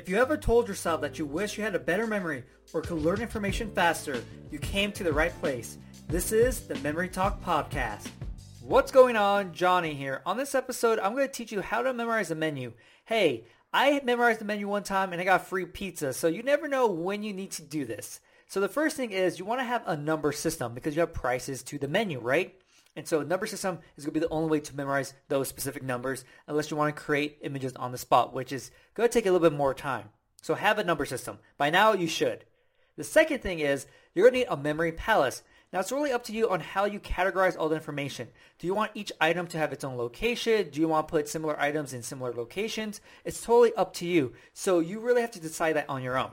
If you ever told yourself that you wish you had a better memory or could learn information faster, you came to the right place. This is the Memory Talk Podcast. What's going on? Johnny here. On this episode, I'm going to teach you how to memorize a menu. Hey, I memorized the menu one time and I got free pizza, so you never know when you need to do this. So the first thing is you want to have a number system because you have prices to the menu, right? And so number system is going to be the only way to memorize those specific numbers unless you want to create images on the spot, which is going to take a little bit more time. So have a number system. By now you should. The second thing is you're going to need a memory palace. Now it's really up to you on how you categorize all the information. Do you want each item to have its own location? Do you want to put similar items in similar locations? It's totally up to you. So you really have to decide that on your own.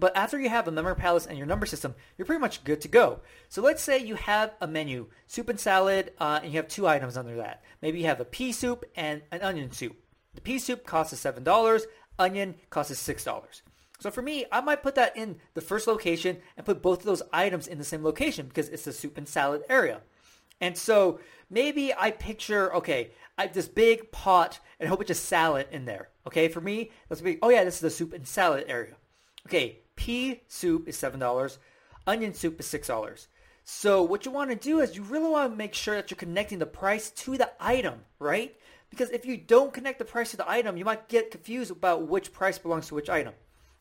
But after you have a memory palace and your number system, you're pretty much good to go. So let's say you have a menu, soup and salad, uh, and you have two items under that. Maybe you have a pea soup and an onion soup. The pea soup costs $7, onion costs $6. So for me, I might put that in the first location and put both of those items in the same location because it's the soup and salad area. And so maybe I picture, okay, I have this big pot and a whole bunch of salad in there. Okay, for me, that's big. Oh yeah, this is the soup and salad area. Okay, pea soup is $7. Onion soup is $6. So what you want to do is you really want to make sure that you're connecting the price to the item, right? Because if you don't connect the price to the item, you might get confused about which price belongs to which item.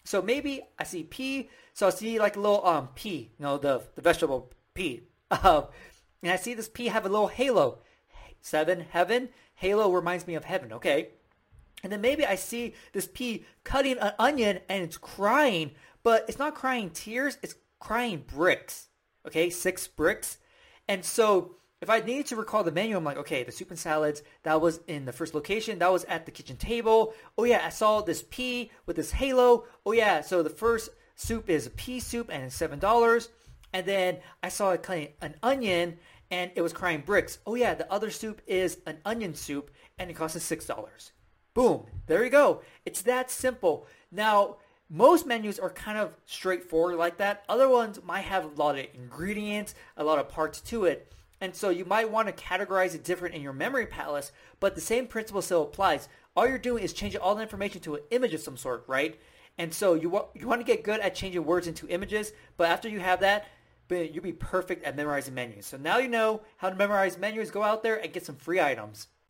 So maybe I see pea, so I see like a little um pea, you know, the the vegetable pea. Um, and I see this pea have a little halo. Seven, heaven. Halo reminds me of heaven, okay? And then maybe I see this pea cutting an onion and it's crying, but it's not crying tears, it's crying bricks. Okay, six bricks. And so if I needed to recall the menu, I'm like, okay, the soup and salads, that was in the first location. That was at the kitchen table. Oh yeah, I saw this pea with this halo. Oh yeah, so the first soup is a pea soup and it's $7. And then I saw it cutting an onion and it was crying bricks. Oh yeah, the other soup is an onion soup and it costs us $6. Boom. There you go. It's that simple. Now, most menus are kind of straightforward like that. Other ones might have a lot of ingredients, a lot of parts to it. And so you might want to categorize it different in your memory palace, but the same principle still applies. All you're doing is changing all the information to an image of some sort, right? And so you want you want to get good at changing words into images, but after you have that, you'll be perfect at memorizing menus. So now you know how to memorize menus. Go out there and get some free items.